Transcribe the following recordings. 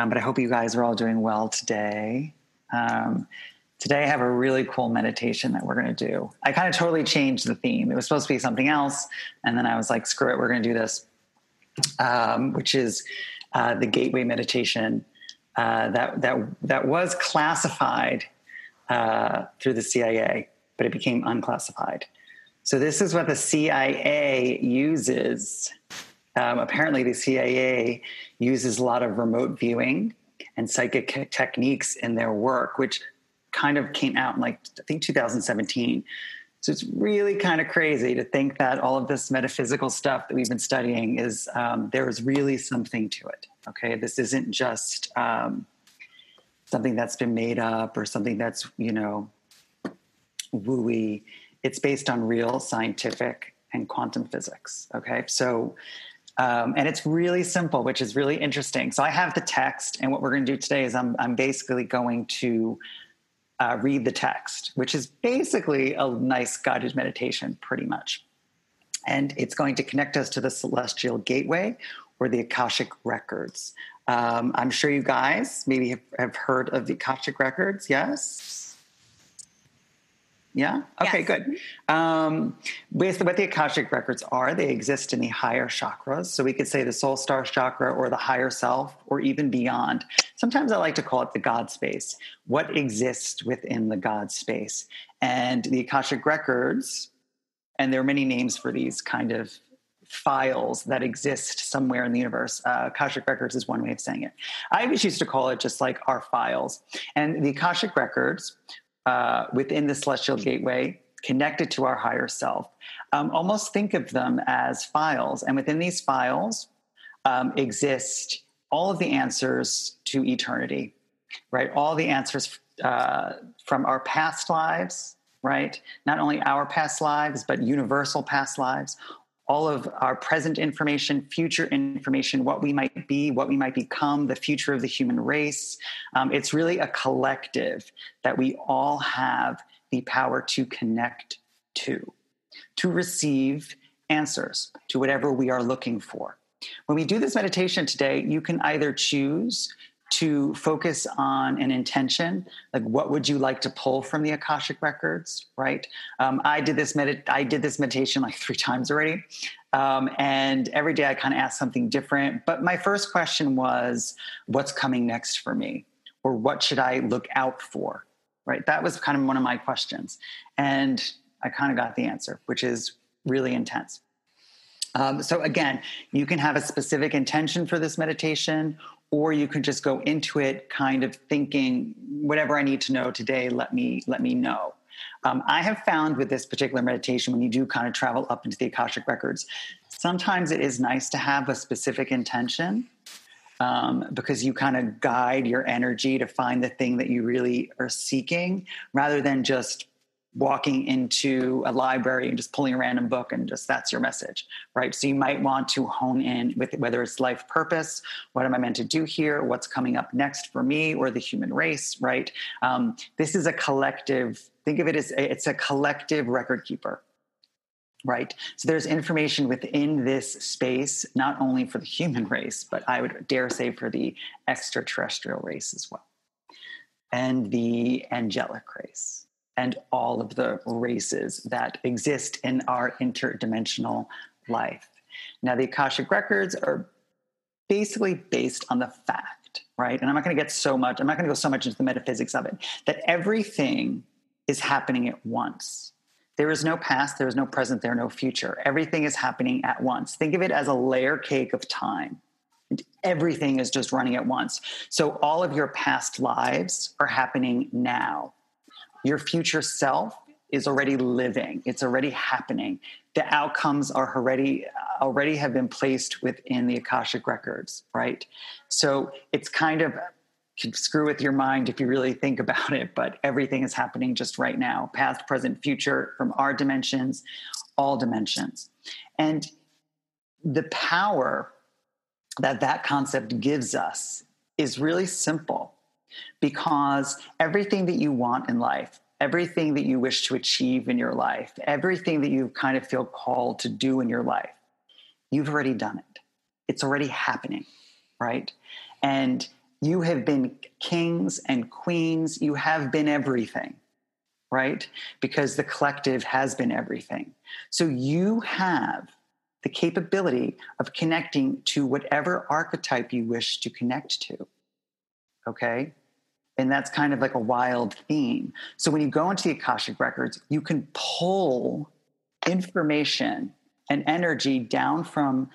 um, but I hope you guys are all doing well today. Um, today, I have a really cool meditation that we're going to do. I kind of totally changed the theme. It was supposed to be something else, and then I was like, screw it, we're going to do this, um, which is uh, the Gateway meditation uh, that that that was classified uh, through the CIA, but it became unclassified. So this is what the CIA uses um, apparently, the CIA uses a lot of remote viewing and psychic techniques in their work, which kind of came out in like, I think 2017. So it's really kind of crazy to think that all of this metaphysical stuff that we've been studying is um, there is really something to it. Okay, this isn't just um, something that's been made up or something that's you know wooey. It's based on real scientific and quantum physics. Okay, so um, and it's really simple, which is really interesting. So I have the text, and what we're going to do today is I'm, I'm basically going to uh, read the text, which is basically a nice guided meditation, pretty much. And it's going to connect us to the celestial gateway or the Akashic records. Um, I'm sure you guys maybe have, have heard of the Akashic records, yes? Yeah. Okay. Yes. Good. Um, with what the Akashic records are, they exist in the higher chakras. So we could say the soul star chakra or the higher self or even beyond. Sometimes I like to call it the God space. What exists within the God space? And the Akashic records, and there are many names for these kind of files that exist somewhere in the universe. Uh, Akashic records is one way of saying it. I always used to call it just like our files. And the Akashic records uh, within the celestial gateway connected to our higher self. Um, almost think of them as files. And within these files um, exist all of the answers to eternity, right? All the answers uh, from our past lives, right? Not only our past lives, but universal past lives, all of our present information, future information, what we might be, what we might become, the future of the human race. Um, it's really a collective that we all have the power to connect to, to receive answers to whatever we are looking for. When we do this meditation today, you can either choose to focus on an intention like what would you like to pull from the akashic records right? Um, i did this med- i did this meditation like three times already. Um, and every day i kind of asked something different. But my first question was what's coming next for me? Or what should i look out for? Right? That was kind of one of my questions. And i kind of got the answer which is really intense. Um, so again, you can have a specific intention for this meditation, or you can just go into it kind of thinking whatever i need to know today let me let me know. Um, i have found with this particular meditation when you do kind of travel up into the akashic records sometimes it is nice to have a specific intention um, because you kind of guide your energy to find the thing that you really are seeking rather than just walking into a library and just pulling a random book and just that's your message right? So you might want to hone in with whether it's life purpose what am i meant to do here what's coming up next for me or the human race right? Um, this is a collective think of it as a, it's a collective record keeper right? So there's information within this space not only for the human race but i would dare say for the extraterrestrial race as well and the angelic race and all of the races that exist in our interdimensional life. Now, the Akashic records are basically based on the fact, right? And I'm not going to get so much, I'm not going to go so much into the metaphysics of it, that everything is happening at once. There is no past, there is no present, there no future. Everything is happening at once. Think of it as a layer cake of time. Everything is just running at once. So all of your past lives are happening now your future self is already living. It's already happening. The outcomes are already already have been placed within the akashic records right? So it's kind of can screw with your mind if you really think about it but everything is happening just right now. Past present future from our dimensions all dimensions. And the power that that concept gives us is really simple because everything that you want in life, everything that you wish to achieve in your life, everything that you kind of feel called to do in your life, you've already done it. It's already happening, right? And You have been kings and queens. You have been everything, right? Because the collective has been everything. So you have the capability of connecting to whatever archetype you wish to connect to. Okay? And that's kind of like a wild theme. So when you go into the Akashic Records, you can pull information and energy down from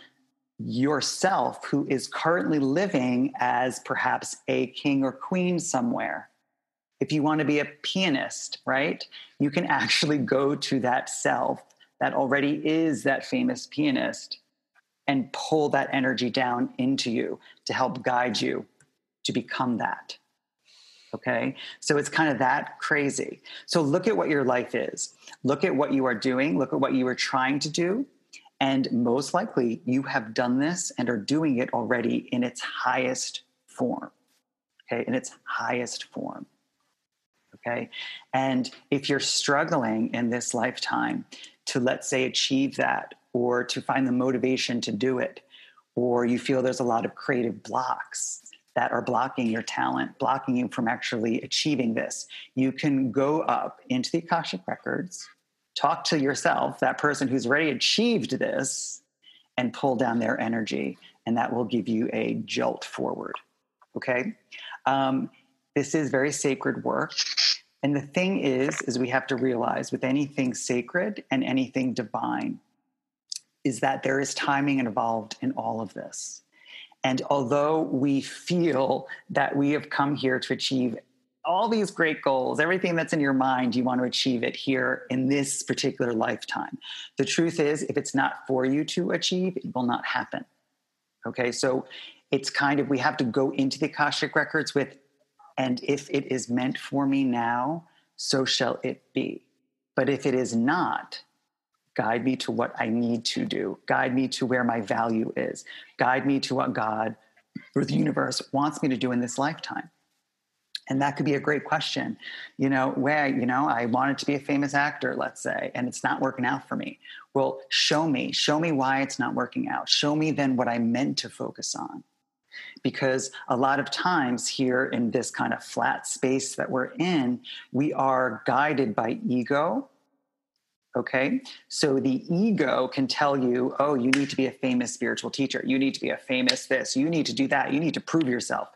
yourself who is currently living as perhaps a king or queen somewhere. If you want to be a pianist, right, you can actually go to that self that already is that famous pianist and pull that energy down into you to help guide you to become that. Okay. So it's kind of that crazy. So look at what your life is. Look at what you are doing. Look at what you are trying to do. And most likely you have done this and are doing it already in its highest form. Okay. In its highest form. Okay. And if you're struggling in this lifetime to, let's say, achieve that or to find the motivation to do it, or you feel there's a lot of creative blocks that are blocking your talent, blocking you from actually achieving this, you can go up into the Akashic Records, talk to yourself, that person who's already achieved this, and pull down their energy. And that will give you a jolt forward. Okay? Um, this is very sacred work. And the thing is, is we have to realize with anything sacred and anything divine, is that there is timing involved in all of this. And although we feel that we have come here to achieve all these great goals, everything that's in your mind, you want to achieve it here in this particular lifetime. The truth is, if it's not for you to achieve, it will not happen. Okay, so it's kind of, we have to go into the Akashic records with and if it is meant for me now, so shall it be. But if it is not, guide me to what I need to do, guide me to where my value is, guide me to what God or the universe wants me to do in this lifetime. And that could be a great question. You know, where, you know, I wanted to be a famous actor, let's say, and it's not working out for me. Well, show me, show me why it's not working out. Show me then what I meant to focus on because a lot of times here in this kind of flat space that we're in, we are guided by ego. Okay, so the ego can tell you, oh, you need to be a famous spiritual teacher. You need to be a famous this. You need to do that. You need to prove yourself.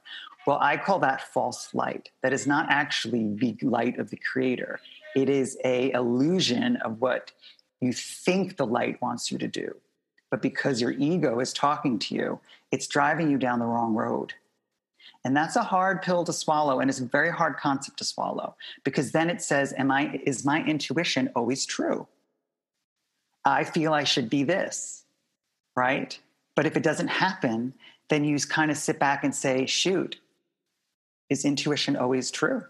Well, I call that false light. That is not actually the light of the creator. It is a illusion of what you think the light wants you to do but because your ego is talking to you, it's driving you down the wrong road. And that's a hard pill to swallow and it's a very hard concept to swallow because then it says, Am I is my intuition always true? I feel I should be this, right? But if it doesn't happen, then you kind of sit back and say, shoot, is intuition always true?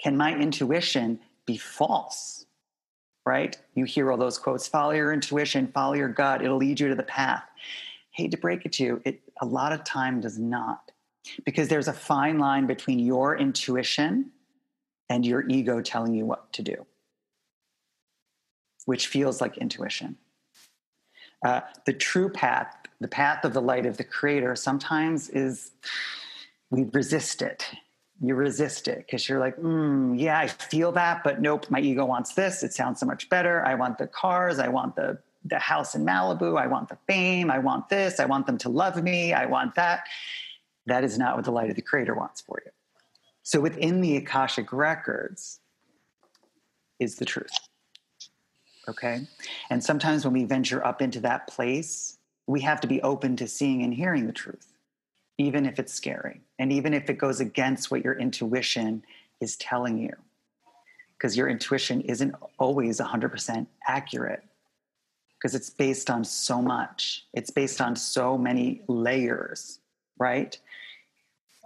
Can my intuition be false? right? You hear all those quotes follow your intuition, follow your gut, it'll lead you to the path. Hate to break it to you, it a lot of time does not. Because there's a fine line between your intuition and your ego telling you what to do, which feels like intuition. Uh, the true path, the path of the light of the creator, sometimes is we resist it you resist it because you're like, mm, yeah, I feel that, but nope, my ego wants this. It sounds so much better. I want the cars. I want the the house in Malibu. I want the fame. I want this. I want them to love me. I want that. That is not what the light of the creator wants for you. So within the Akashic records is the truth. Okay? And sometimes when we venture up into that place, we have to be open to seeing and hearing the truth even if it's scary and even if it goes against what your intuition is telling you because your intuition isn't always 100% accurate because it's based on so much it's based on so many layers right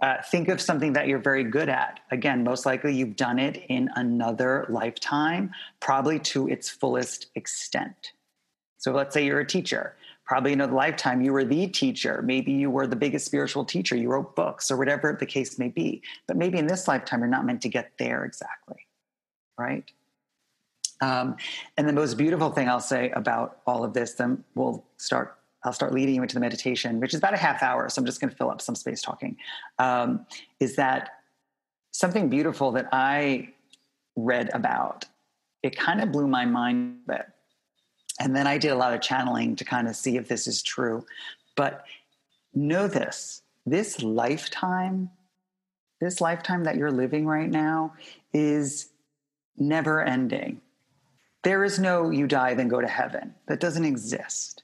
uh, think of something that you're very good at. Again most likely you've done it in another lifetime probably to its fullest extent. So let's say you're a teacher. Probably in a lifetime you were the teacher. Maybe you were the biggest spiritual teacher. You wrote books or whatever the case may be. But maybe in this lifetime you're not meant to get there exactly right? Um, and the most beautiful thing i'll say about all of this then we'll start I'll start leading you into the meditation, which is about a half hour. So I'm just going to fill up some space talking. Um, is that something beautiful that I read about? It kind of blew my mind a bit. And then I did a lot of channeling to kind of see if this is true. But know this this lifetime, this lifetime that you're living right now is never ending. There is no you die, then go to heaven. That doesn't exist.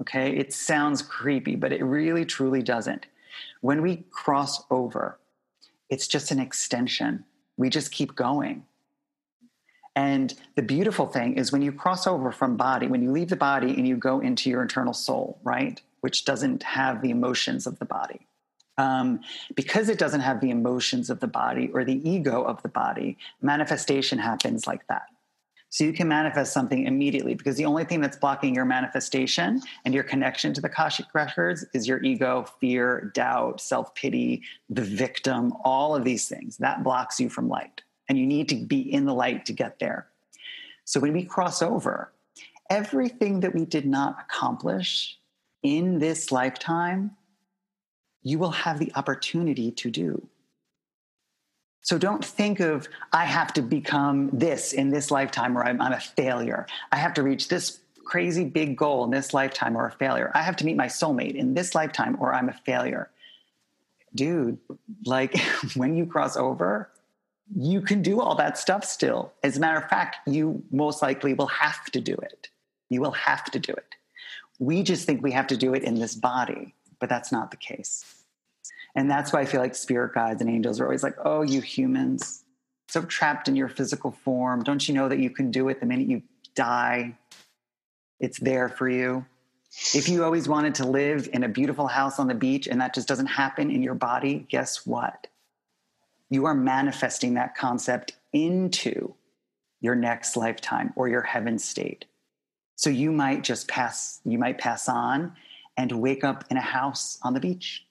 Okay. It sounds creepy, but it really truly doesn't. When we cross over, it's just an extension. We just keep going. And the beautiful thing is when you cross over from body, when you leave the body and you go into your internal soul, right? Which doesn't have the emotions of the body. Um, because it doesn't have the emotions of the body or the ego of the body, manifestation happens like that. So you can manifest something immediately because the only thing that's blocking your manifestation and your connection to the Akashic records is your ego, fear, doubt, self pity, the victim, all of these things. That blocks you from light. And you need to be in the light to get there. So when we cross over, everything that we did not accomplish in this lifetime, you will have the opportunity to do. So don't think of, I have to become this in this lifetime or I'm, I'm, a failure. I have to reach this crazy big goal in this lifetime or a failure. I have to meet my soulmate in this lifetime or I'm a failure. Dude, like when you cross over, you can do all that stuff still. As a matter of fact, you most likely will have to do it. You will have to do it. We just think we have to do it in this body, but that's not the case. And that's why I feel like spirit guides and angels are always like, oh, you humans, so trapped in your physical form. Don't you know that you can do it the minute you die? It's there for you. If you always wanted to live in a beautiful house on the beach and that just doesn't happen in your body, guess what? You are manifesting that concept into your next lifetime or your heaven state. So you might just pass, you might pass on and wake up in a house on the beach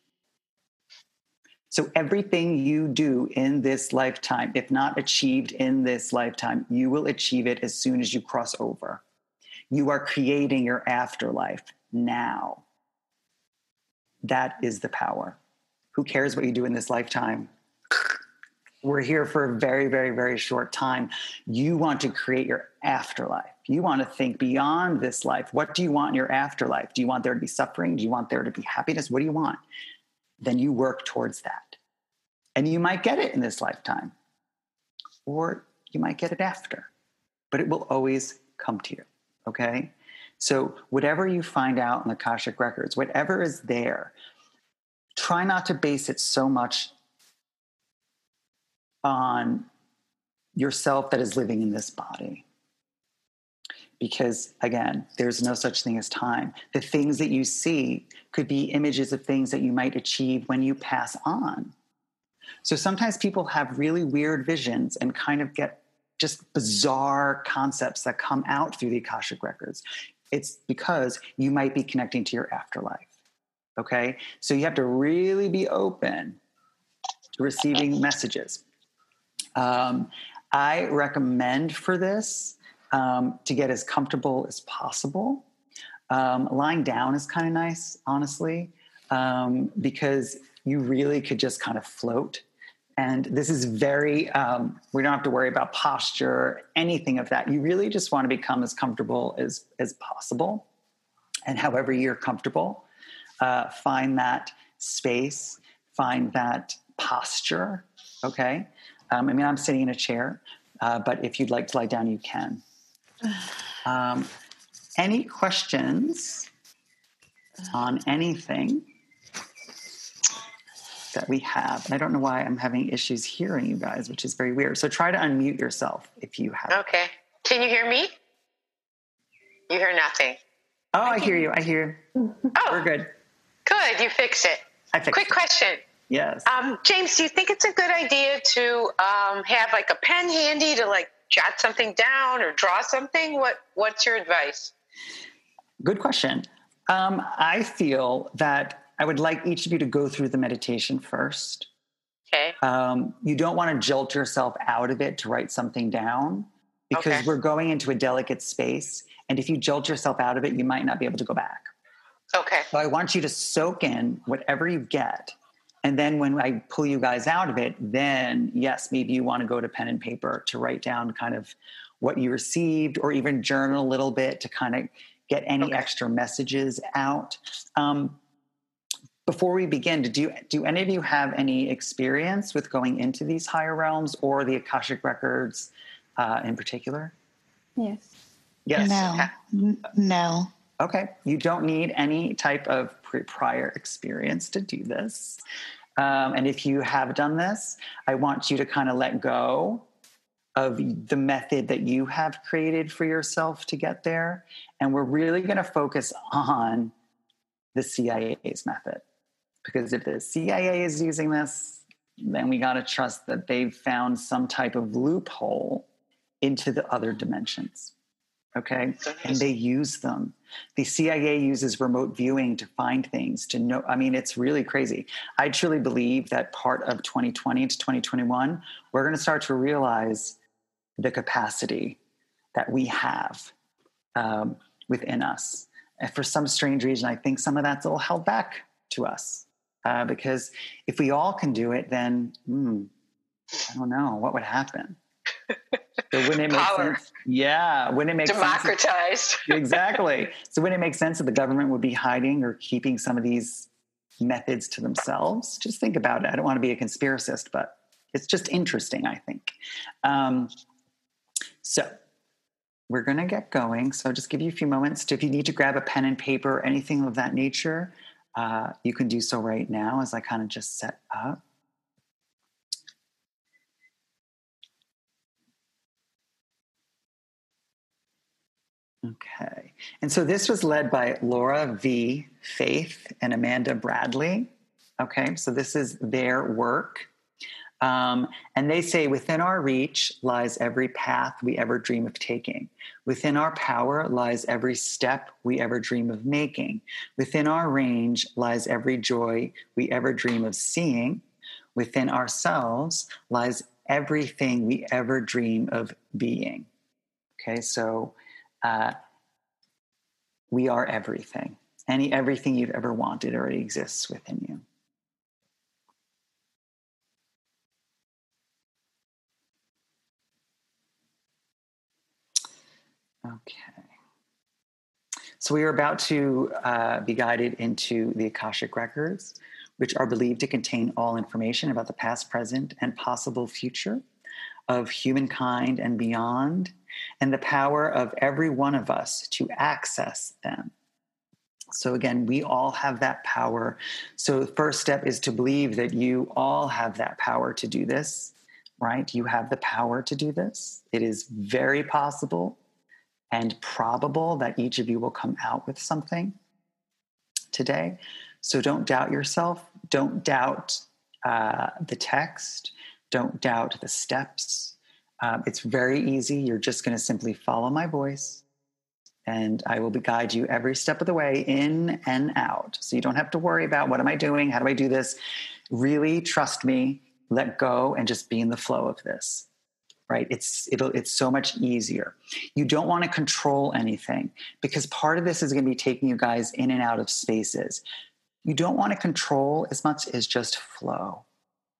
so everything you do in this lifetime, if not achieved in this lifetime, you will achieve it as soon as you cross over. You are creating your afterlife now. That is the power. Who cares what you do in this lifetime? We're here for a very, very, very short time. You want to create your afterlife. You want to think beyond this life. What do you want in your afterlife? Do you want there to be suffering? Do you want there to be happiness? What do you want? Then you work towards that. And you might get it in this lifetime, or you might get it after, but it will always come to you. Okay? So, whatever you find out in the Akashic Records, whatever is there, try not to base it so much on yourself that is living in this body because again there's no such thing as time. The things that you see could be images of things that you might achieve when you pass on. So sometimes people have really weird visions and kind of get just bizarre concepts that come out through the akashic records. It's because you might be connecting to your afterlife okay? So you have to really be open to receiving messages. Um, i recommend for this um, to get as comfortable as possible. Um, lying down is kind of nice, honestly, um, because you really could just kind of float. And this is very, um, we don't have to worry about posture, anything of that. You really just want to become as comfortable as, as possible. And however you're comfortable, uh, find that space, find that posture. Okay. Um, I mean, I'm sitting in a chair, uh, but if you'd like to lie down, you can. Um, any questions on anything that we have? I don't know why I'm having issues hearing you guys, which is very weird. So try to unmute yourself if you have. Okay. Can you hear me? You hear nothing. Oh, I, I hear you. I hear. Oh, we're good. Good. You fix it. I fixed Quick it. question. Yes. Um, James, do you think it's a good idea to um, have like a pen handy to like jot something down or draw something? What What's your advice? Good question. Um, I feel that I would like each of you to go through the meditation first. Okay. Um, you don't want to jolt yourself out of it to write something down because Okay. we're going into a delicate space. And if you jolt yourself out of it, you might not be able to go back. Okay. So I want you to soak in whatever you get. And then when I pull you guys out of it, then yes, maybe you want to go to pen and paper to write down kind of what you received or even journal a little bit to kind of get any okay. extra messages out. Um, before we begin, do you, do any of you have any experience with going into these higher realms or the Akashic records uh, in particular? Yes. Yes. No. No. Okay. You don't need any type of prior experience to do this. Um, and if you have done this, I want you to kind of let go of the method that you have created for yourself to get there. And we're really going to focus on the CIA's method. Because if the CIA is using this, then we got to trust that they've found some type of loophole into the other dimensions. Okay. And they use them. The CIA uses remote viewing to find things, to know. I mean, it's really crazy. I truly believe that part of 2020 to 2021, we're going to start to realize the capacity that we have um, within us. And for some strange reason, I think some of that's all held back to us. Uh, because if we all can do it, then hmm, I don't know what would happen. So wouldn't it make Power. sense? Yeah, wouldn't it make democratized? Sense exactly. So wouldn't it make sense that the government would be hiding or keeping some of these methods to themselves? Just think about it. I don't want to be a conspiracist, but it's just interesting. I think. Um, so we're going to get going. So just give you a few moments. To, if you need to grab a pen and paper, or anything of that nature, uh, you can do so right now as I kind of just set up. Okay. And so this was led by Laura V. Faith and Amanda Bradley. Okay. So this is their work. Um, and they say, within our reach lies every path we ever dream of taking. Within our power lies every step we ever dream of making. Within our range lies every joy we ever dream of seeing. Within ourselves lies everything we ever dream of being. Okay, so uh, we are everything. Any everything you've ever wanted already exists within you. Okay. So we are about to uh, be guided into the Akashic Records, which are believed to contain all information about the past, present, and possible future of humankind and beyond, and the power of every one of us to access them. So, again, we all have that power. So, the first step is to believe that you all have that power to do this, right? You have the power to do this. It is very possible and probable that each of you will come out with something today. So don't doubt yourself. Don't doubt uh, the text. Don't doubt the steps. Um, it's very easy. You're just going to simply follow my voice, and I will guide you every step of the way in and out. So you don't have to worry about what am I doing? How do I do this? Really trust me, let go, and just be in the flow of this right it's it'll it's so much easier you don't want to control anything because part of this is going to be taking you guys in and out of spaces you don't want to control as much as just flow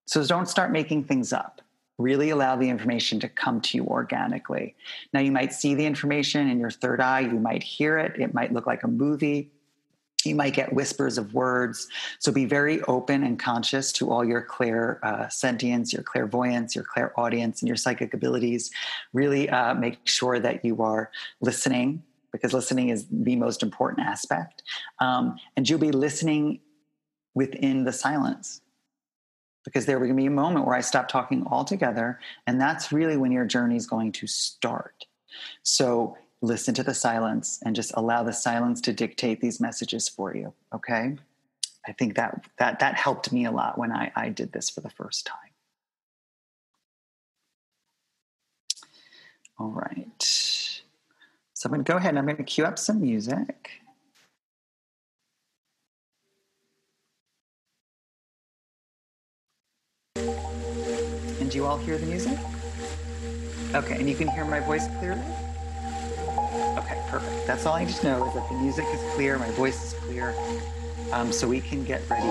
so don't start making things up really allow the information to come to you organically now you might see the information in your third eye you might hear it it might look like a movie you might get whispers of words. So be very open and conscious to all your clair uh, sentience, your clairvoyance, your clairaudience, and your psychic abilities. Really uh, make sure that you are listening because listening is the most important aspect. Um, and you'll be listening within the silence because there will be a moment where I stop talking altogether. And that's really when your journey is going to start. So listen to the silence and just allow the silence to dictate these messages for you okay i think that that that helped me a lot when i i did this for the first time all right so i'm going to go ahead and i'm going to cue up some music do you all hear the music okay and you can hear my voice clearly Okay, perfect. That's all I need to know is that the music is clear, my voice is clear, um, so we can get ready.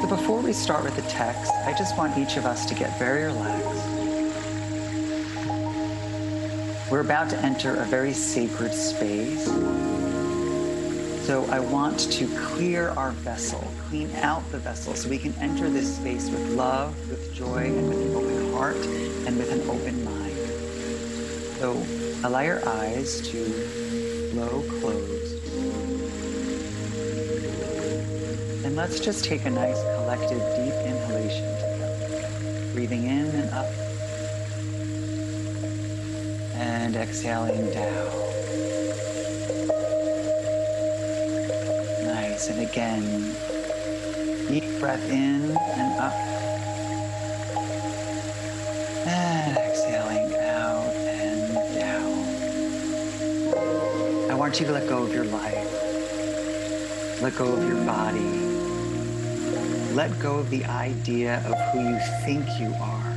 So before we start with the text, I just want each of us to get very relaxed. We're about to enter a very sacred space. So I want to clear our vessel, clean out the vessel, so we can enter this space with love, with joy, and with an open heart and with an open mind. So allow your eyes to flow closed. And let's just take a nice collective deep inhalation together. Breathing in and up. And exhaling down. And again, deep breath in and up. And exhaling out and down. I want you to let go of your life. Let go of your body. Let go of the idea of who you think you are.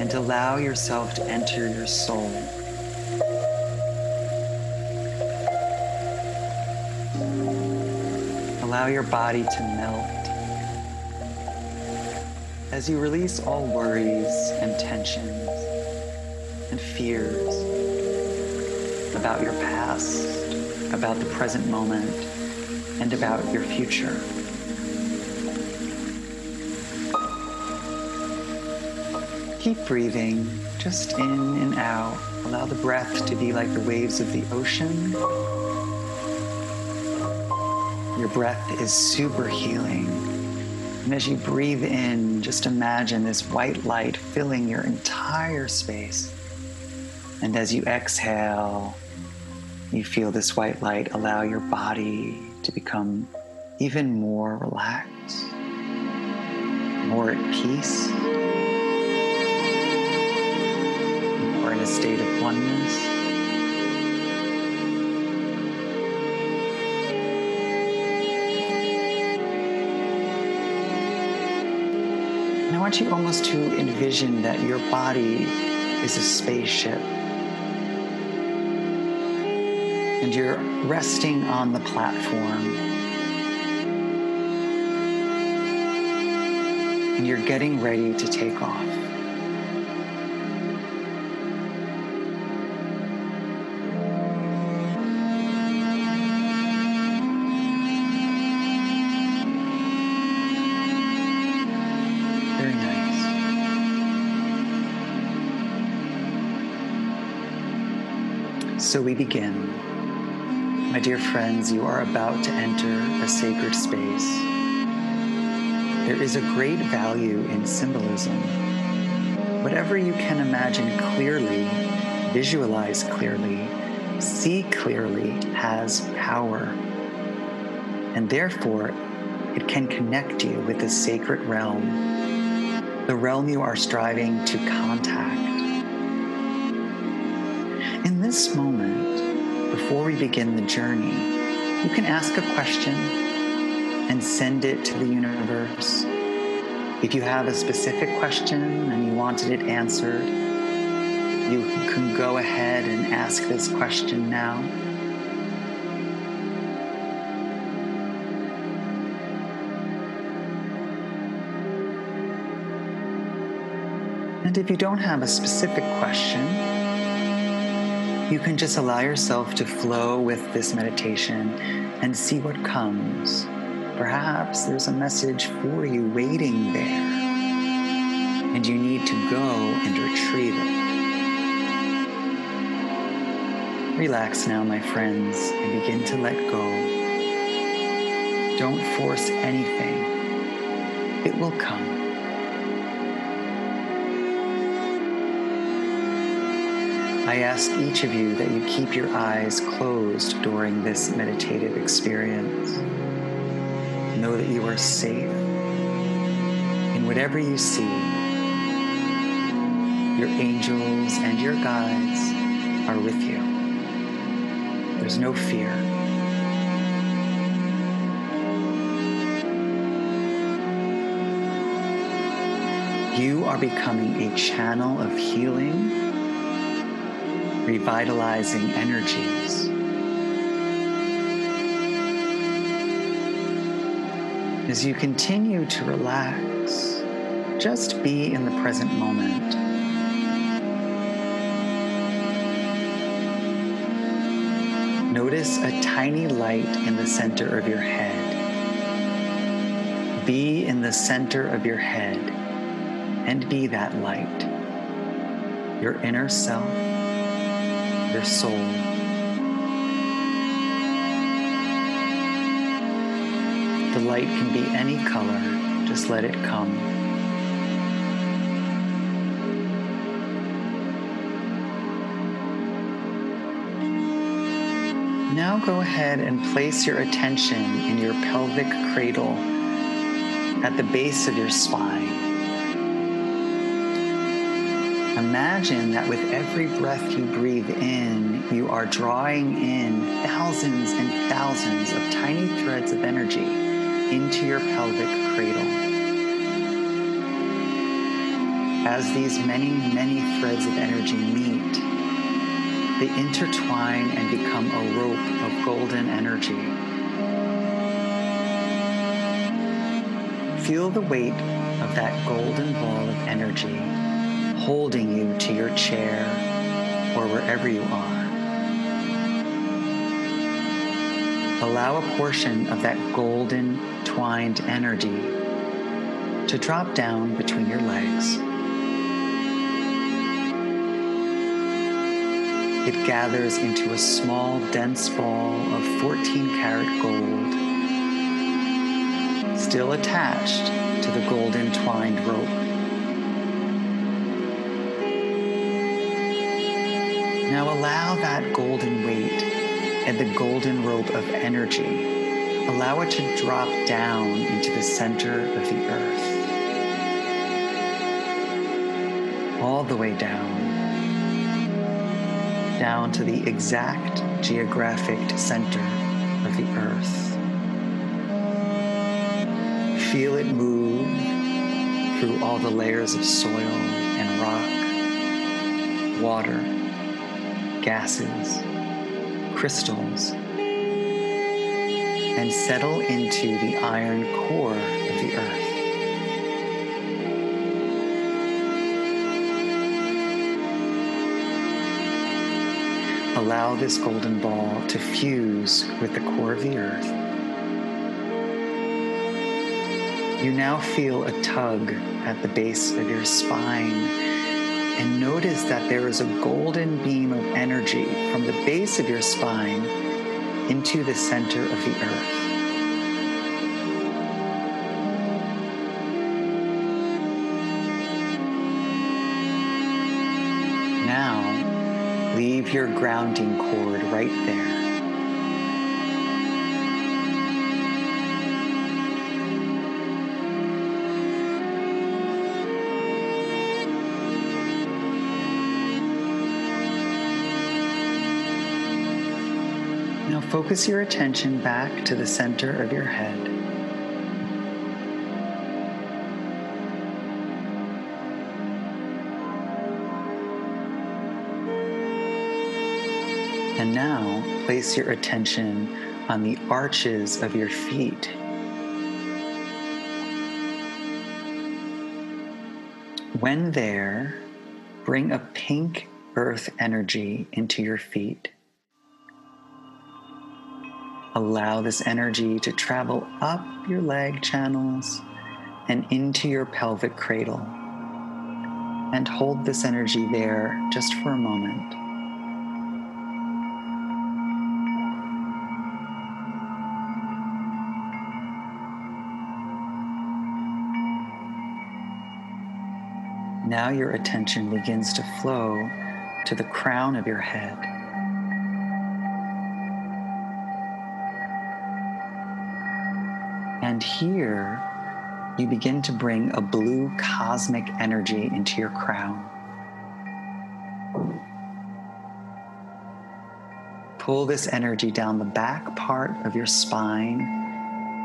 And allow yourself to enter your soul. Allow your body to melt as you release all worries and tensions and fears about your past, about the present moment, and about your future. Keep breathing just in and out. Allow the breath to be like the waves of the ocean. Your breath is super healing. And as you breathe in, just imagine this white light filling your entire space. And as you exhale, you feel this white light allow your body to become even more relaxed, more at peace, more in a state of oneness. Want you almost to envision that your body is a spaceship. And you're resting on the platform. And you're getting ready to take off. So we begin. My dear friends, you are about to enter a sacred space. There is a great value in symbolism. Whatever you can imagine clearly, visualize clearly, see clearly has power. And therefore, it can connect you with the sacred realm, the realm you are striving to contact. This moment, before we begin the journey, you can ask a question and send it to the universe. If you have a specific question and you wanted it answered, you can go ahead and ask this question now. And if you don't have a specific question, you can just allow yourself to flow with this meditation and see what comes. Perhaps there's a message for you waiting there, and you need to go and retrieve it. Relax now, my friends, and begin to let go. Don't force anything, it will come. I ask each of you that you keep your eyes closed during this meditative experience. Know that you are safe in whatever you see. Your angels and your guides are with you. There's no fear. You are becoming a channel of healing, revitalizing energies. As you continue to relax, just be in the present moment. Notice a tiny light in the center of your head. Be in the center of your head and be that light, your inner self, your soul. The light can be any color, just let it come. Now go ahead and place your attention in your pelvic cradle at the base of your spine. Imagine that with every breath you breathe in, you are drawing in thousands and thousands of tiny threads of energy into your pelvic cradle. As these many, many threads of energy meet, they intertwine and become a rope of golden energy. Feel the weight of that golden ball of energy holding you to your chair or wherever you are. Allow a portion of that golden twined energy to drop down between your legs. It gathers into a small, dense ball of 14 karat gold, still attached to the golden twined rope. Now allow that golden weight and the golden rope of energy, allow it to drop down into the center of the earth. All the way down down to the exact geographic center of the earth. Feel it move through all the layers of soil and rock, water, gases, crystals, and settle into the iron core of the earth. Allow this golden ball to fuse with the core of the earth. You now feel a tug at the base of your spine and notice that there is a golden beam of energy from the base of your spine into the center of the earth. Now, leave your grounding cord right there. Focus your attention back to the center of your head. And now place your attention on the arches of your feet. When there, bring a pink earth energy into your feet. Allow this energy to travel up your leg channels and into your pelvic cradle. And hold this energy there just for a moment. Now your attention begins to flow to the crown of your head. And here, you begin to bring a blue cosmic energy into your crown. Pull this energy down the back part of your spine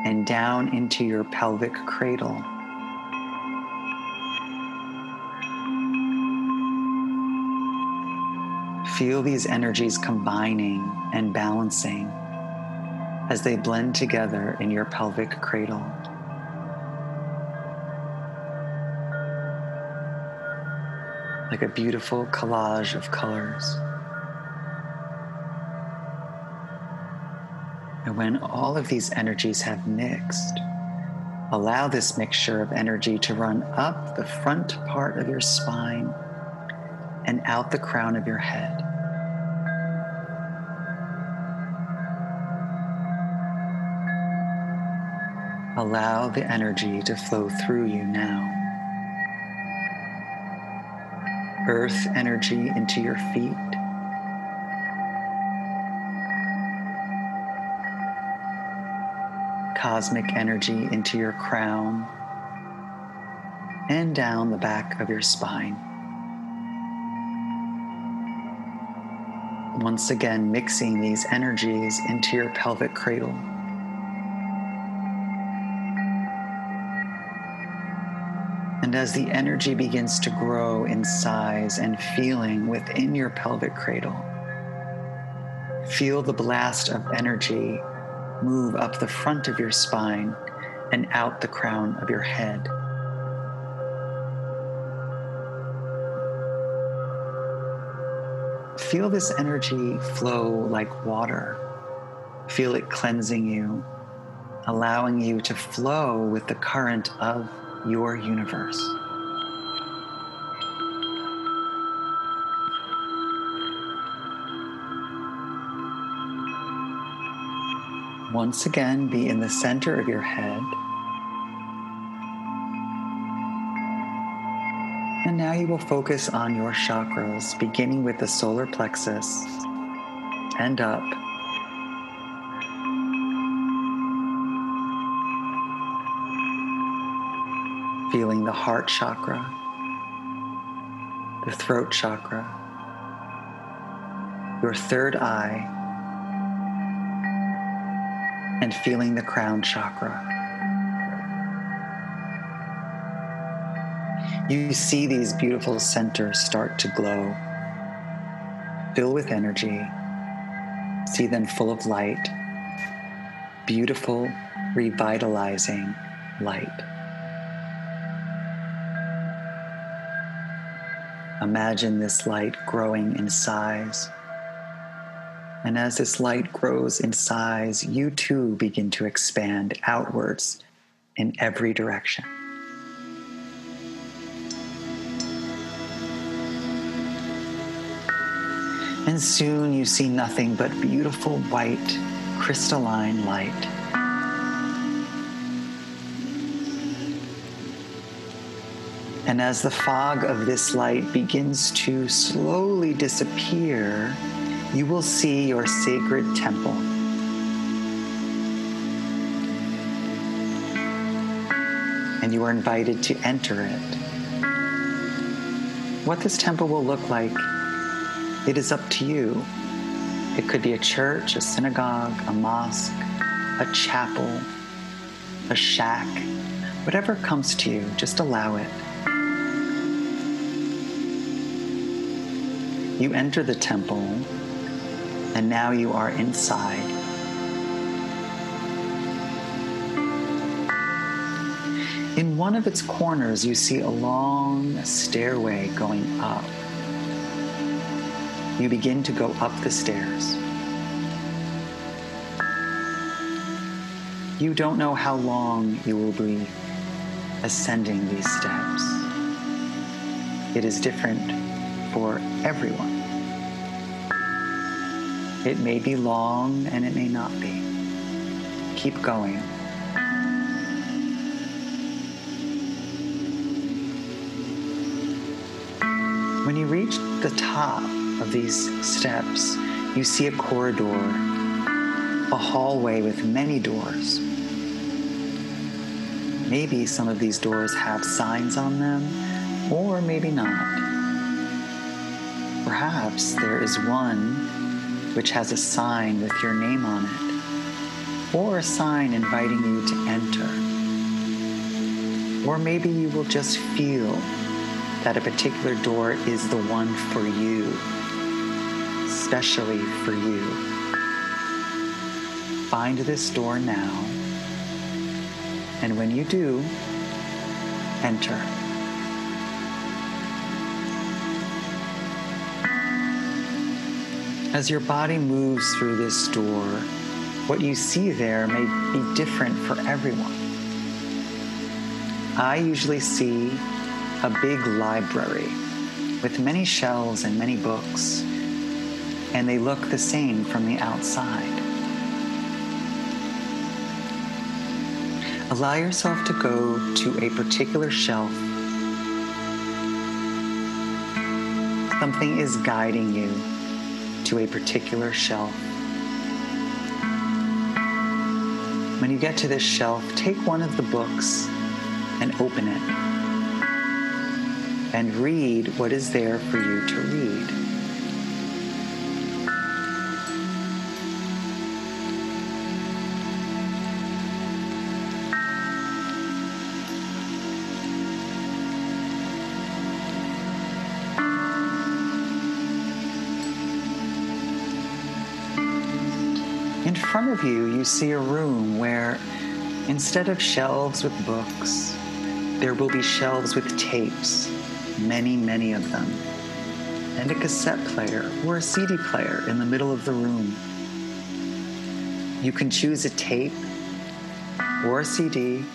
and down into your pelvic cradle. Feel these energies combining and balancing as they blend together in your pelvic cradle. Like a beautiful collage of colors. And when all of these energies have mixed, allow this mixture of energy to run up the front part of your spine and out the crown of your head. Allow the energy to flow through you now. Earth energy into your feet. Cosmic energy into your crown and down the back of your spine. Once again, mixing these energies into your pelvic cradle. And as the energy begins to grow in size and feeling within your pelvic cradle, feel the blast of energy move up the front of your spine and out the crown of your head. Feel this energy flow like water. Feel it cleansing you, allowing you to flow with the current of your universe. Once again, be in the center of your head. And now you will focus on your chakras, beginning with the solar plexus and up heart chakra, the throat chakra, your third eye, and feeling the crown chakra. You see these beautiful centers start to glow, fill with energy, see them full of light, beautiful, revitalizing light. Imagine this light growing in size. And as this light grows in size, you too begin to expand outwards in every direction. And soon you see nothing but beautiful white, crystalline light. And as the fog of this light begins to slowly disappear, you will see your sacred temple. And you are invited to enter it. What this temple will look like, it is up to you. It could be a church, a synagogue, a mosque, a chapel, a shack, whatever comes to you, just allow it. You enter the temple, and now you are inside. In one of its corners, you see a long stairway going up. You begin to go up the stairs. You don't know how long you will be ascending these steps. It is different for everyone. It may be long and it may not be. Keep going. When you reach the top of these steps, you see a corridor, a hallway with many doors. Maybe some of these doors have signs on them, or maybe not. Perhaps there is one which has a sign with your name on it, or a sign inviting you to enter. Or maybe you will just feel that a particular door is the one for you. especially for you. Find this door now, and when you do, enter. As your body moves through this door, what you see there may be different for everyone. I usually see a big library with many shelves and many books, and they look the same from the outside. Allow yourself to go to a particular shelf. Something is guiding you to a particular shelf. When you get to this shelf, take one of the books and open it and read what is there for you to read. You see a room where instead of shelves with books, there will be shelves with tapes, many, many of them, and a cassette player or a CD player in the middle of the room. You can choose a tape or a CD,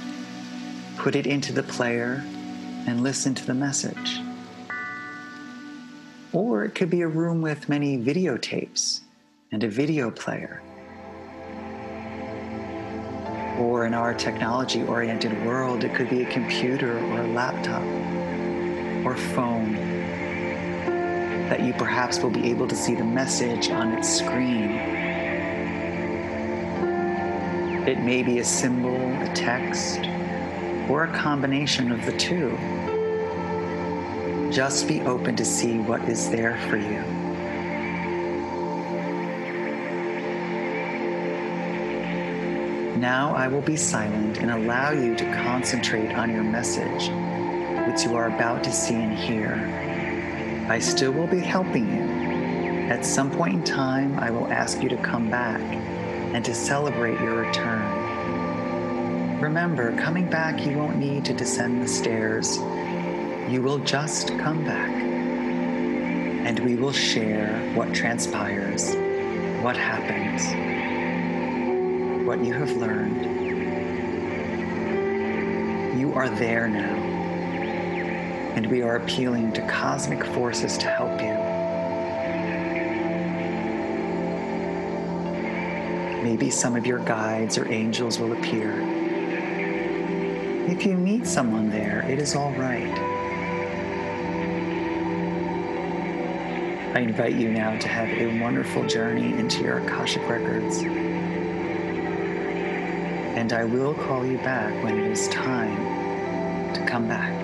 put it into the player, and listen to the message. Or it could be a room with many videotapes and a video player. Or in our technology oriented world, it could be a computer or a laptop or phone that you perhaps will be able to see the message on its screen. It may be a symbol, a text, or a combination of the two. Just be open to see what is there for you. Now I will be silent and allow you to concentrate on your message, which you are about to see and hear. I still will be helping you. At some point in time, I will ask you to come back and to celebrate your return. Remember, coming back, you won't need to descend the stairs. You will just come back. And we will share what transpires, what happens what you have learned. You are there now, and we are appealing to cosmic forces to help you. Maybe some of your guides or angels will appear. If you meet someone there, it is all right. I invite you now to have a wonderful journey into your Akashic Records and I will call you back when it is time to come back.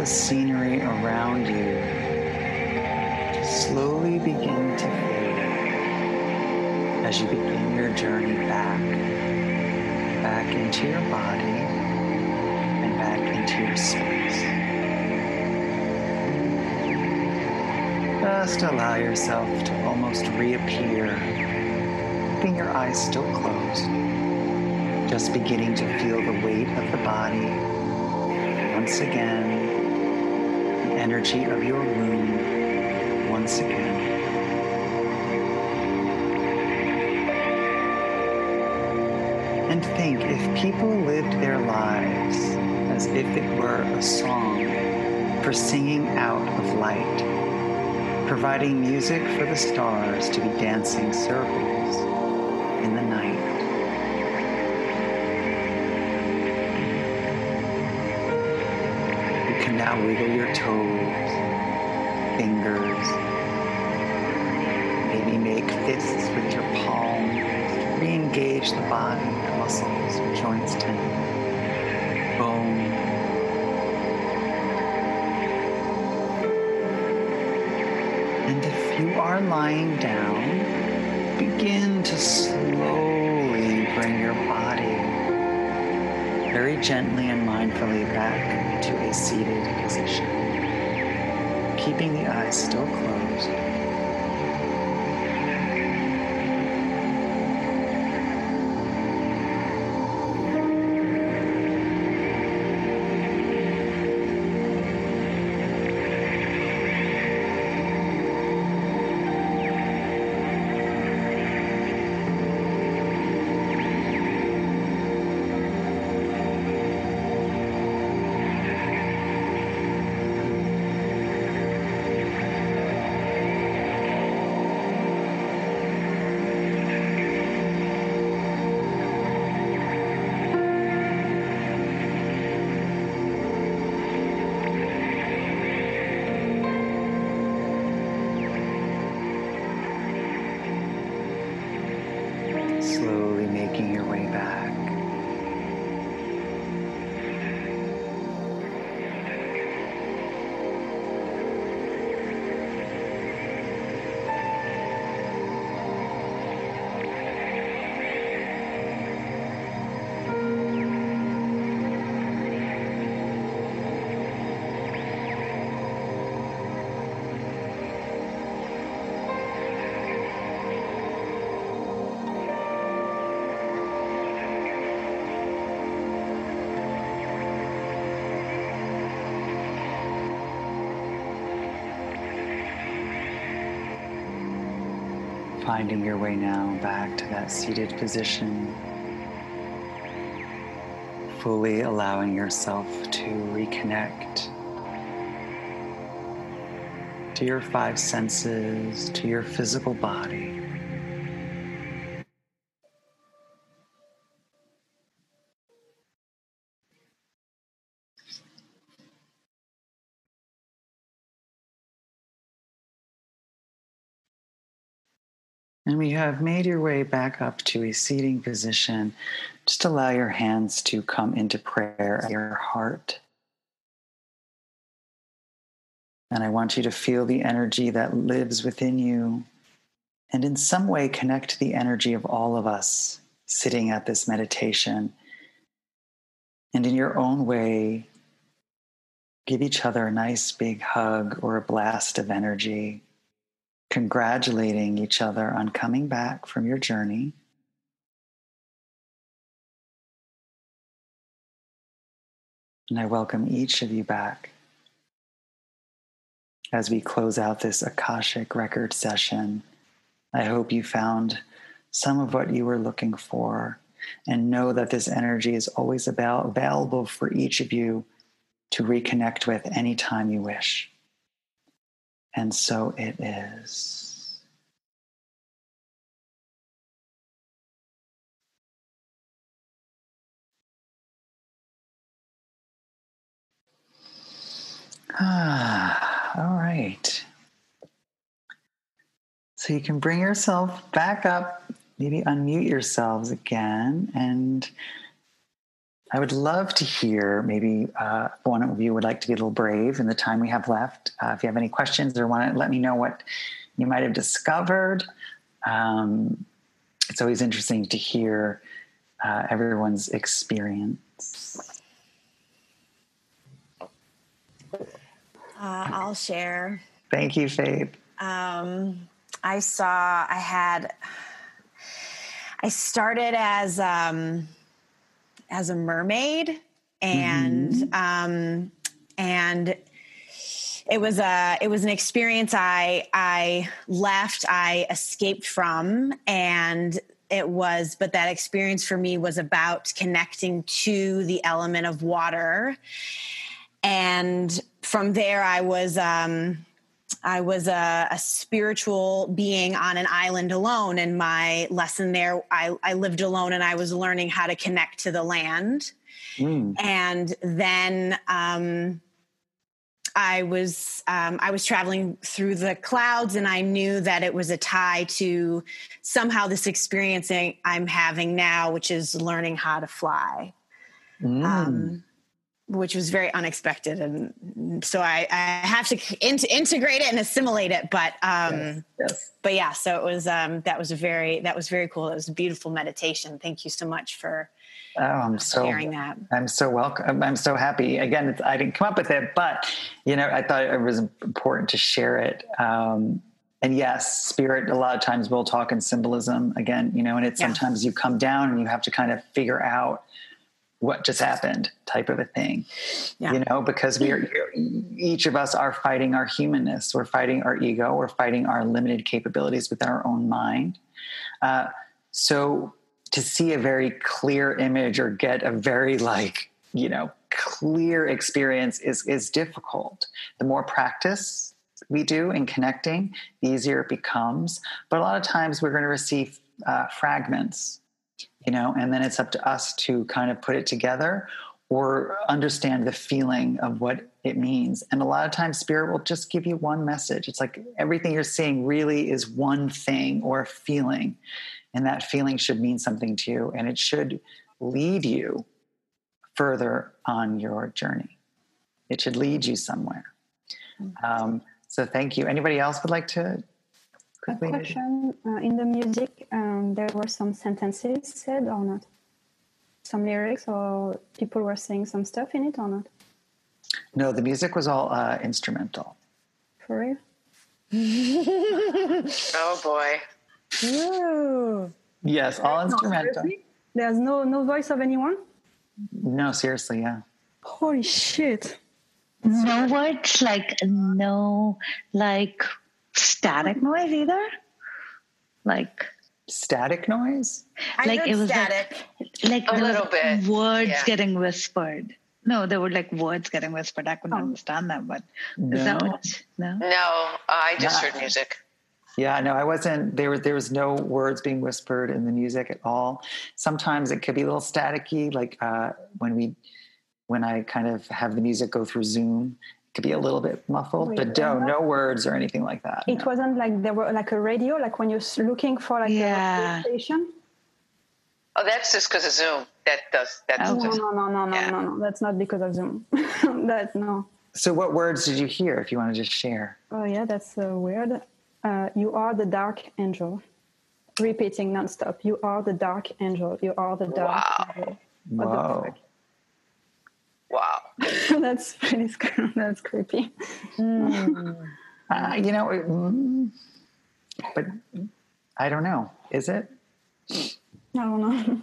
The scenery around you slowly begin to fade as you begin your journey back, back into your body and back into your space. Just allow yourself to almost reappear, keeping your eyes still closed. Just beginning to feel the weight of the body. Once again, energy of your room. Once again. And think if people lived their lives as if it were a song for singing out of light providing music for the stars to be dancing circles in the night. Can now wiggle your toes, fingers, maybe make fists with your palms, re engage the body, muscles, joints, tendons, bone. And if you are lying down, begin to slowly bring your body very gently and mindfully back to a seated position, keeping the eyes still closed. Finding your way now back to that seated position, fully allowing yourself to reconnect to your five senses, to your physical body. Have made your way back up to a seating position. Just allow your hands to come into prayer at your heart. And I want you to feel the energy that lives within you and in some way connect the energy of all of us sitting at this meditation. And in your own way, give each other a nice big hug or a blast of energy congratulating each other on coming back from your journey. And I welcome each of you back as we close out this Akashic record session. I hope you found some of what you were looking for and know that this energy is always available for each of you to reconnect with anytime you wish. And so it is. Ah, all right. So you can bring yourself back up, maybe unmute yourselves again, and I would love to hear maybe uh, one of you would like to be a little brave in the time we have left. Uh, if you have any questions or want to let me know what you might have discovered, um, it's always interesting to hear uh, everyone's experience. Uh, I'll share. Thank you, Faith. Um, I saw, I had, I started as, um, as a mermaid and, mm-hmm. um, and it was a, it was an experience I, I left, I escaped from and it was but that experience for me was about connecting to the element of water and from there i was um i was a, a, spiritual being on an island alone and my lesson there I, I lived alone and i was learning how to connect to the land mm. and then um I was um, I was traveling through the clouds, and I knew that it was a tie to somehow this experiencing I'm having now, which is learning how to fly, mm. um, which was very unexpected, and so I, I have to in- integrate it and assimilate it. But um, yes, yes. but yeah, so it was um, that was a very that was very cool. It was a beautiful meditation. Thank you so much for Oh, I'm so hearing that. I'm so welcome. I'm so happy. Again, I didn't come up with it, but you know, I thought it was important to share it. Um, and yes, spirit. A lot of times we'll talk in symbolism again. You know, and it's yeah. sometimes you come down and you have to kind of figure out what just happened, type of a thing. Yeah. You know, because we are each of us are fighting our humanness. We're fighting our ego. We're fighting our limited capabilities within our own mind. Uh, so to see a very clear image or get a very like you know clear experience is is difficult the more practice we do in connecting the easier it becomes but a lot of times we're going to receive uh, fragments you know and then it's up to us to kind of put it together or understand the feeling of what it means. And a lot of times spirit will just give you one message. It's like everything you're seeing really is one thing or a feeling and that feeling should mean something to you and it should lead you further on your journey. It should lead you somewhere. Mm-hmm. um, so thank you. Anybody else would like to a question uh, in the music um, there were some sentences said or not some lyrics or people were saying some stuff in it or not no the music was all uh, instrumental for real oh boy Ooh. Yes, all instrumental. There's no no voice of anyone. No, seriously, yeah. Holy shit! No words, like no, like static noise either. Like static noise. I like it was static. like, like a little bit words yeah. getting whispered. No, there were like words getting whispered. I couldn't oh. understand that, but no. is that what? No, no, I just heard music. Yeah, no, I wasn't. There was there was no words being whispered in the music at all. Sometimes it could be a little staticky, like uh, when we when I kind of have the music go through Zoom. It could be a little bit muffled, Wait, but no, no words or anything like that. It no. wasn't like there were like a radio, like when you're looking for like yeah. a station. Oh, that's just because of Zoom. That does. That's no, just, no, no, no, no, yeah. no, no. That's not because of Zoom. that no. So, what words did you hear? If you want to just share. Oh yeah, that's uh, weird. Uh, you are the dark angel. Repeating nonstop. You are the dark angel. You are the dark wow. angel. What wow. Wow. that's pretty scary. That's creepy. Mm. uh, you know, mm, but I don't know. Is it? I don't know.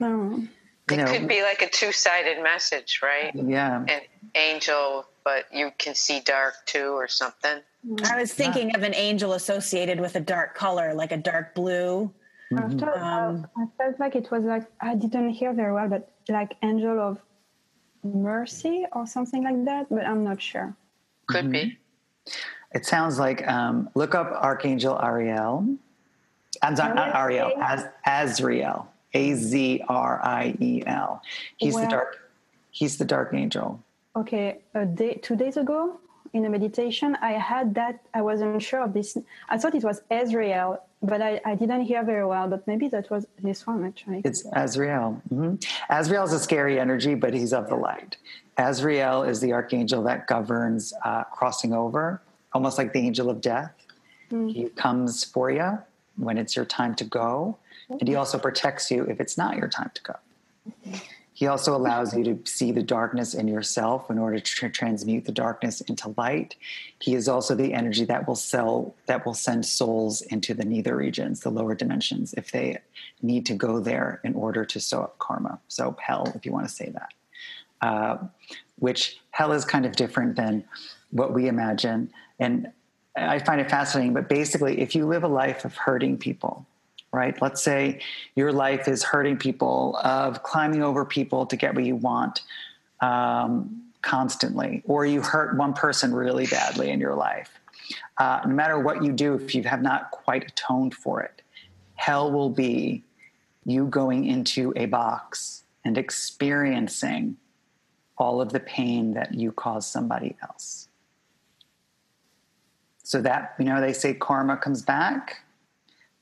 I don't know. It know, could be like a two-sided message, right? Yeah. An angel, but you can see dark too, or something. I was thinking of an angel associated with a dark color, like a dark blue. Mm-hmm. After, um, I felt like it was like I didn't hear very well, but like angel of mercy or something like that. But I'm not sure. Could mm-hmm. be. It sounds like um, look up Archangel Ariel. I'm sorry, not Ariel, as Azriel. A Z R I E L. He's well, the dark. He's the dark angel. Okay, a day, two days ago, in a meditation, I had that. I wasn't sure of this. I thought it was Azrael, but I, I didn't hear very well. But maybe that was this one actually. It's Azrael. Mm-hmm. Azrael is a scary energy, but he's of the light. Azrael is the archangel that governs uh, crossing over, almost like the angel of death. Mm. He comes for you when it's your time to go, and he also protects you if it's not your time to go. He also allows you to see the darkness in yourself in order to tra- transmute the darkness into light. He is also the energy that will sell that will send souls into the nether regions, the lower dimensions, if they need to go there in order to sow up karma. So hell, if you want to say that. Uh, which hell is kind of different than what we imagine, and I find it fascinating. But basically, if you live a life of hurting people, right? Let's say your life is hurting people, of climbing over people to get what you want um, constantly, or you hurt one person really badly in your life. Uh, no matter what you do, if you have not quite atoned for it, hell will be you going into a box and experiencing all of the pain that you caused somebody else. So that, you know, they say karma comes back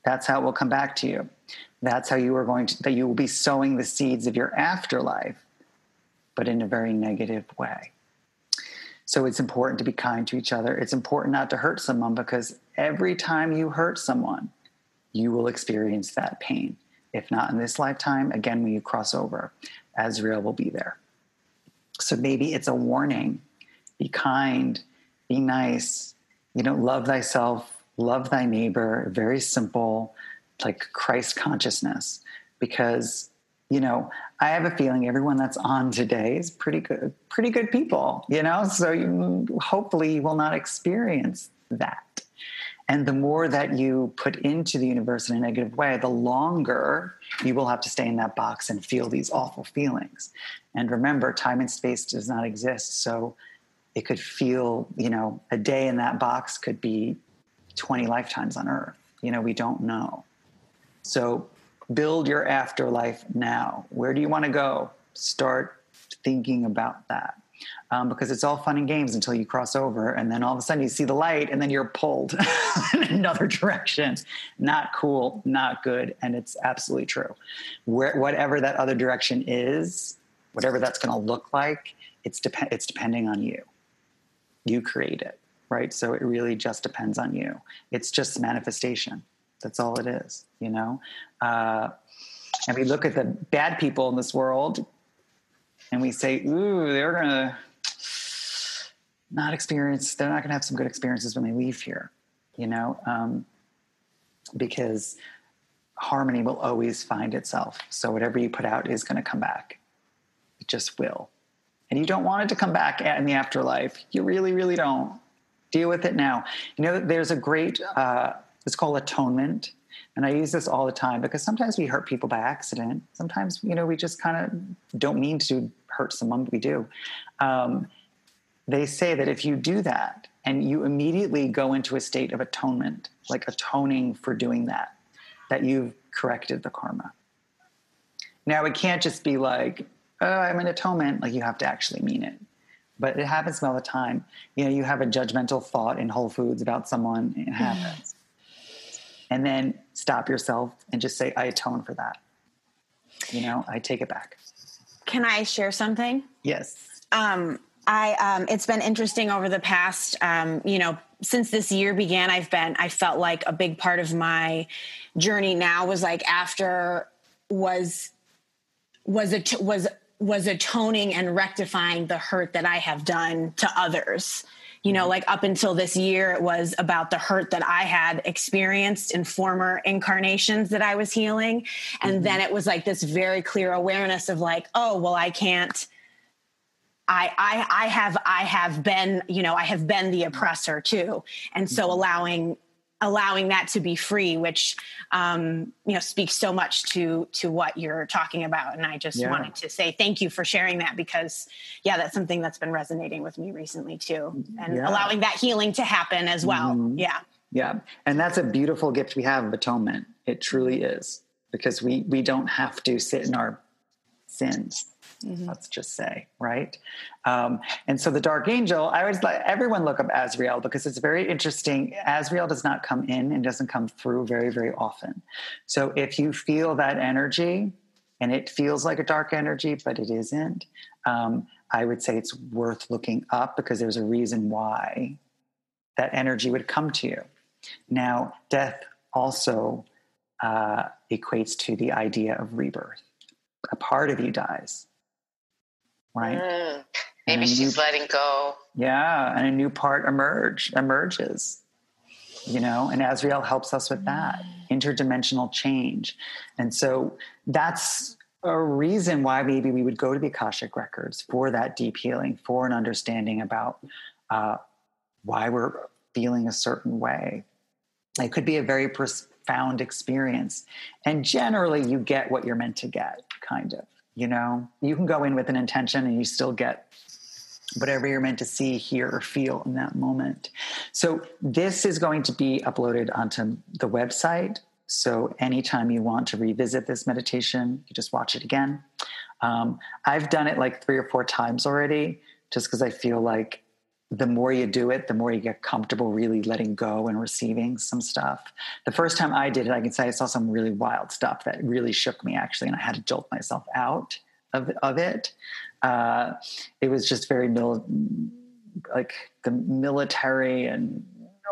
that's how it will come back to you. That's how you are going to, that you will be sowing the seeds of your afterlife, but in a very negative way. So it's important to be kind to each other. It's important not to hurt someone because every time you hurt someone, you will experience that pain. If not in this lifetime, again, when you cross over, Azrael will be there. So maybe it's a warning be kind, be nice, you know, love thyself, love thy neighbor, very simple, like Christ consciousness. Because, you know, I have a feeling everyone that's on today is pretty good, pretty good people, you know? So you hopefully you will not experience that. And the more that you put into the universe in a negative way, the longer you will have to stay in that box and feel these awful feelings. And remember, time and space does not exist. So it could feel, you know, a day in that box could be 20 lifetimes on earth. You know, we don't know. So build your afterlife now. Where do you want to go? Start thinking about that. Um, because it's all fun and games until you cross over, and then all of a sudden you see the light, and then you're pulled in another direction. Not cool, not good, and it's absolutely true. Where, whatever that other direction is, whatever that's going to look like, it's dep- it's depending on you. You create it right? So it really just depends on you. It's just manifestation. That's all it is, you know? Uh, and we look at the bad people in this world and we say, ooh, they're going to not experience, they're not going to have some good experiences when they leave here, you know? Um, because harmony will always find itself. So whatever you put out is going to come back. It just will. And you don't want it to come back in the afterlife. You really, really don't deal with it now. You know, there's a great, uh, it's called atonement. And I use this all the time because sometimes we hurt people by accident. Sometimes, you know, we just kind of don't mean to hurt someone, but we do. Um, they say that if you do that and you immediately go into a state of atonement, like atoning for doing that, that you've corrected the karma. Now, it can't just be like, oh, I'm in atonement. Like, you have to actually mean it but it happens all the time. You know, you have a judgmental thought in Whole Foods about someone, it happens. and then stop yourself and just say, I atone for that. You know, I take it back. Can I share something? Yes. Um, I um, it's been interesting over the past um, you know since this year began I've been I felt like a big part of my journey now was like after was was it was was atoning and rectifying the hurt that I have done to others. You know, like up until this year, it was about the hurt that I had experienced in former incarnations that I was healing. And mm-hmm. then it was like this very clear awareness of like, oh, well, I can't. I, I I have I have been you know I have been the oppressor too, and so mm-hmm. allowing allowing that to be free which um, you know speaks so much to to what you're talking about and i just yeah. wanted to say thank you for sharing that because yeah that's something that's been resonating with me recently too and yeah. allowing that healing to happen as well mm-hmm. yeah yeah and that's a beautiful gift we have of atonement it truly is because we we don't have to sit in our sins. Mm-hmm. Let's just say, right? Um, and so the dark angel, I always let everyone look up Azrael because it's very interesting. Azrael does not come in and doesn't come through very, very often. So if you feel that energy and it feels like a dark energy, but it isn't, um, I would say it's worth looking up because there's a reason why that energy would come to you. Now, death also uh, equates to the idea of rebirth. A part of you dies, right? Mm, maybe she's new, letting go. Yeah, and a new part emerge emerges. You know, and Azrael helps us with that interdimensional change, and so that's a reason why maybe we would go to the Akashic records for that deep healing, for an understanding about uh, why we're feeling a certain way. It could be a very profound experience. And generally, you get what you're meant to get, kind of. You know, you can go in with an intention and you still get whatever you're meant to see, hear, or feel in that moment. So, this is going to be uploaded onto the website. So, anytime you want to revisit this meditation, you just watch it again. Um, I've done it like three or four times already, just because I feel like the more you do it, the more you get comfortable really letting go and receiving some stuff. The first time I did it, I can say I saw some really wild stuff that really shook me actually, and I had to jolt myself out of, of it. Uh, it was just very mil- like the military and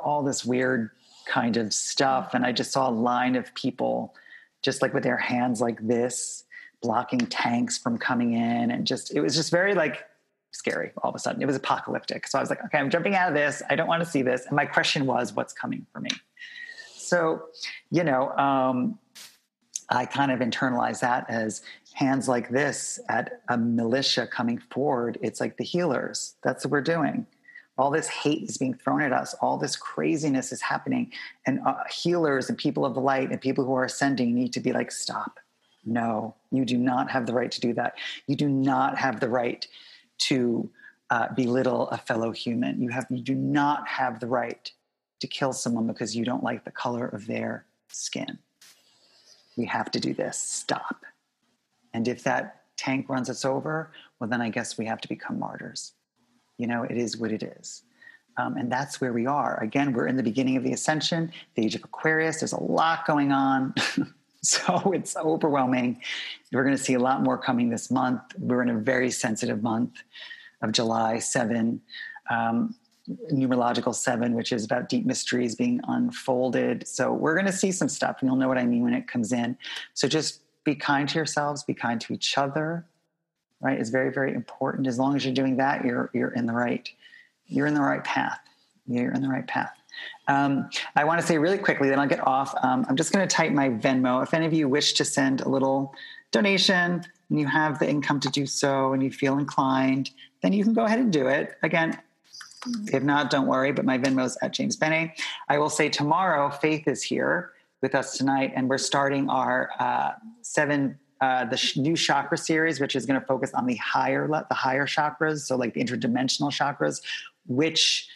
all this weird kind of stuff. And I just saw a line of people just like with their hands like this, blocking tanks from coming in. And just, it was just very like scary all of a sudden. It was apocalyptic. So I was like, okay, I'm jumping out of this. I don't want to see this. And my question was, what's coming for me? So, you know, um, I kind of internalize that as hands like this at a militia coming forward. It's like the healers. That's what we're doing. All this hate is being thrown at us. All this craziness is happening. And uh, healers and people of the light and people who are ascending need to be like, stop. No, you do not have the right to do that. You do not have the right to uh, belittle a fellow human. You have you do not have the right to kill someone because you don't like the color of their skin. We have to do this. Stop. And if that tank runs us over, well, then I guess we have to become martyrs. You know, it is what it is. Um, and that's where we are. Again, we're in the beginning of the ascension, the age of Aquarius. There's a lot going on. so it's overwhelming. We're going to see a lot more coming this month. We're in a very sensitive month of July 7, um, numerological 7, which is about deep mysteries being unfolded. So we're going to see some stuff, and you'll know what I mean when it comes in. So just be kind to yourselves, be kind to each other, right? Is very, very important. As long as you're doing that, you're you're in the right, you're in the right path. You're in the right path. Um, I want to say really quickly, then I'll get off. Um, I'm just going to type my Venmo. If any of you wish to send a little donation and you have the income to do so and you feel inclined, then you can go ahead and do it. Again, if not, don't worry, but my Venmo is at James Bene. I will say tomorrow, Faith is here with us tonight, and we're starting our uh, seven uh, the sh- new chakra series, which is going to focus on the higher the higher chakras, so like the interdimensional chakras, which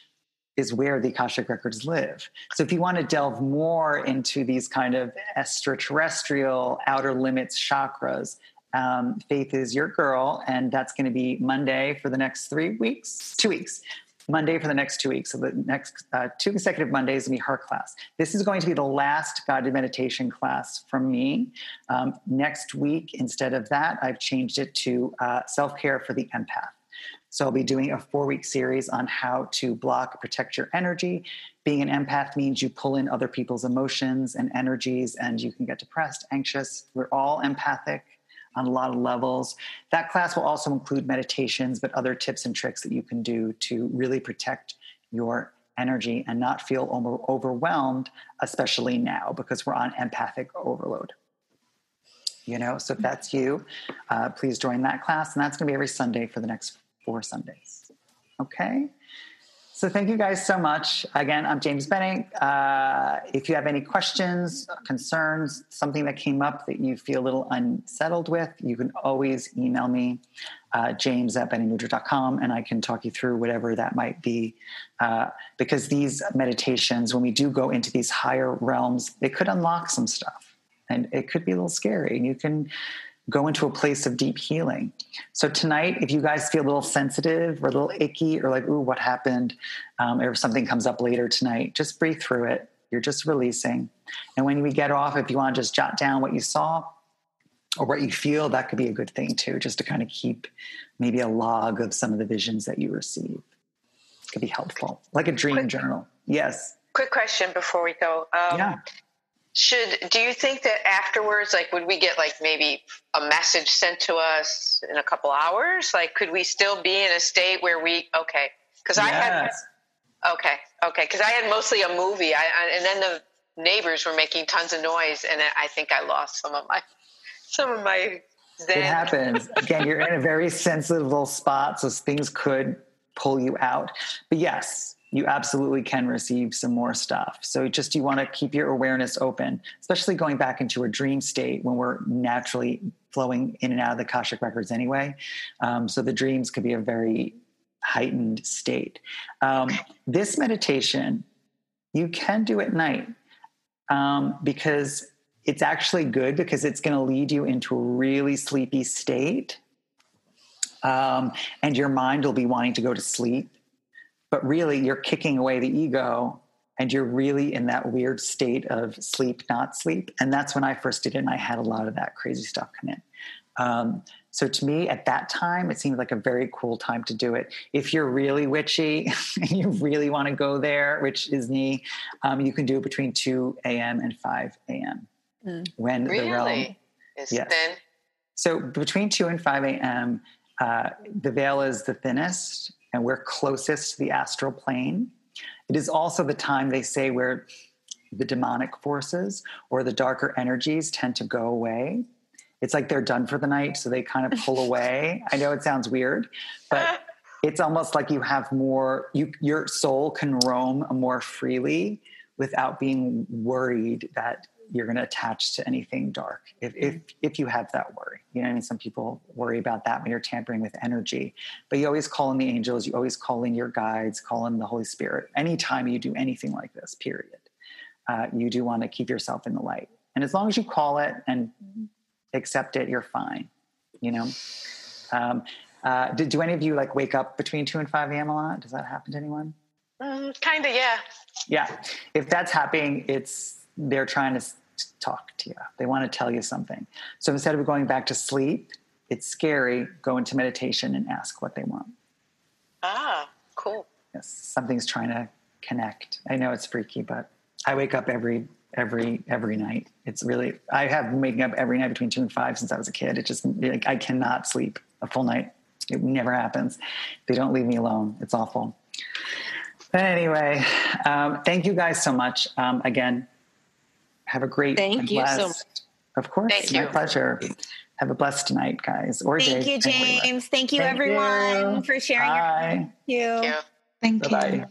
is where the Akashic records live. So if you want to delve more into these kind of extraterrestrial outer limits chakras, um, Faith is your girl, and that's going to be Monday for the next three weeks, two weeks. Monday for the next two weeks. So the next uh, two consecutive Mondays will be her class. This is going to be the last guided meditation class from me. Um, next week, instead of that, I've changed it to uh, self care for the empath. So I'll be doing a four week series on how to block, protect your energy. Being an empath means you pull in other people's emotions and energies, and you can get depressed, anxious. We're all empathic on a lot of levels. That class will also include meditations, but other tips and tricks that you can do to really protect your energy and not feel over- overwhelmed, especially now because we're on empathic overload. You know, so if that's you, uh, please join that class. And that's going to be every Sunday for the next four Sundays. Okay. So thank you guys so much. Again, I'm James Benning. Uh, if you have any questions, concerns, something that came up that you feel a little unsettled with, you can always email me, uh, james at benemudra.com, and I can talk you through whatever that might be. Uh, because these meditations, when we do go into these higher realms, they could unlock some stuff and it could be a little scary. And you can go into a place of deep healing. So tonight, if you guys feel a little sensitive or a little icky or like, ooh, what happened? Um, or if something comes up later tonight, just breathe through it. You're just releasing. And when we get off, if you want to just jot down what you saw or what you feel, that could be a good thing too, just to kind of keep maybe a log of some of the visions that you receive. It could be helpful, like a dream quick, journal. Yes. Quick question before we go. Um, yeah should do you think that afterwards like would we get like maybe a message sent to us in a couple hours like could we still be in a state where we okay because yes. i had okay okay because i had mostly a movie I, I, and then the neighbors were making tons of noise and i think i lost some of my some of my zen. it happens again you're in a very sensitive spot so things could pull you out but yes you absolutely can receive some more stuff. So just you want to keep your awareness open, especially going back into a dream state when we're naturally flowing in and out of the Akashic records anyway. Um, so the dreams could be a very heightened state. Um, this meditation you can do at night um, because it's actually good because it's going to lead you into a really sleepy state. Um, and your mind will be wanting to go to sleep but really you're kicking away the ego and you're really in that weird state of sleep not sleep and that's when i first did it and i had a lot of that crazy stuff come in um, so to me at that time it seemed like a very cool time to do it if you're really witchy and you really want to go there which is me um, you can do it between 2 a.m and 5 a.m mm. when really? the realm is yes. thin so between 2 and 5 a.m uh, the veil is the thinnest and we're closest to the astral plane. It is also the time they say where the demonic forces or the darker energies tend to go away. It's like they're done for the night, so they kind of pull away. I know it sounds weird, but it's almost like you have more, you, your soul can roam more freely without being worried that you're going to attach to anything dark if, if mm-hmm. if you have that worry. You know I mean some people worry about that when you're tampering with energy. But you always call in the angels you always call in your guides call in the holy spirit. Anytime you do anything like this period uh, you do want to keep yourself in the light. And as long as you call it and accept it you're fine you know? Um, uh, did, do any of you like wake up between 2 and 5 a.m a lot? Does that happen to anyone? Mm, kind of yeah. Yeah. If that's happening it's they're trying to talk to you. They want to tell you something. So instead of going back to sleep, it's scary. Go into meditation and ask what they want. Ah, cool. Yes, something's trying to connect. I know it's freaky, but I wake up every every every night. It's really I have been waking up every night between two and five since I was a kid. It just like I cannot sleep a full night. It never happens. They don't leave me alone. It's awful. But anyway, um, thank you guys so much. Um, again, have a great Thank you so much. Of course, Thank my you. pleasure. Have a blessed night, guys. Or Thank day, you, James. Thank you, Thank everyone, you. for sharing. Bye. Your- Thank you. Thank Bye you. bye.